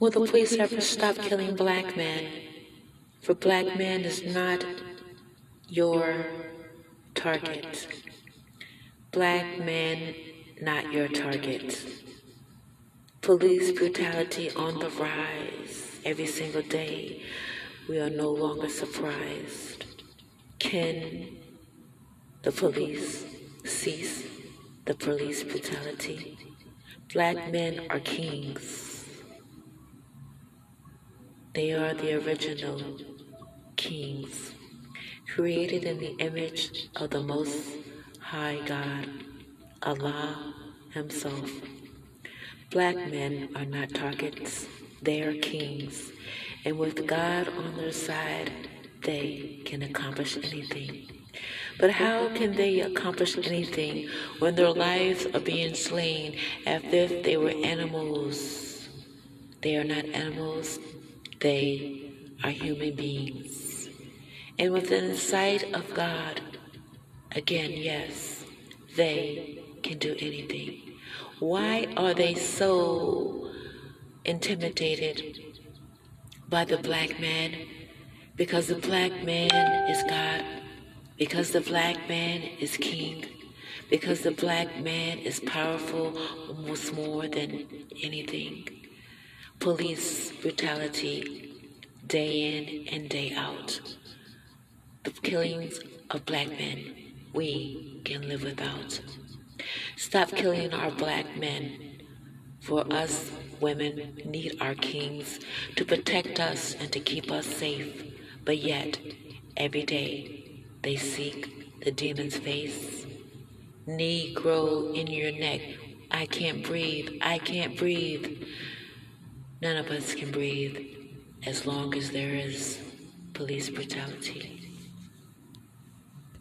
Will the police ever stop killing black men? For black men is not your target. Black men, not your target. Police brutality on the rise every single day. We are no longer surprised. Can the police cease the police brutality? Black men are kings. They are the original kings, created in the image of the Most High God, Allah Himself. Black men are not targets, they are kings, and with God on their side, they can accomplish anything. But how can they accomplish anything when their lives are being slain as if they were animals? They are not animals, they are human beings. And within the sight of God, again, yes, they can do anything. Why are they so intimidated by the black man? Because the black man is God because the black man is king, because the black man is powerful almost more than anything. Police brutality, day in and day out. The killings of black men, we can live without. Stop killing our black men. For us women need our kings to protect us and to keep us safe. But yet, every day, they seek the demon's face. Negro in your neck. I can't breathe. I can't breathe. None of us can breathe as long as there is police brutality.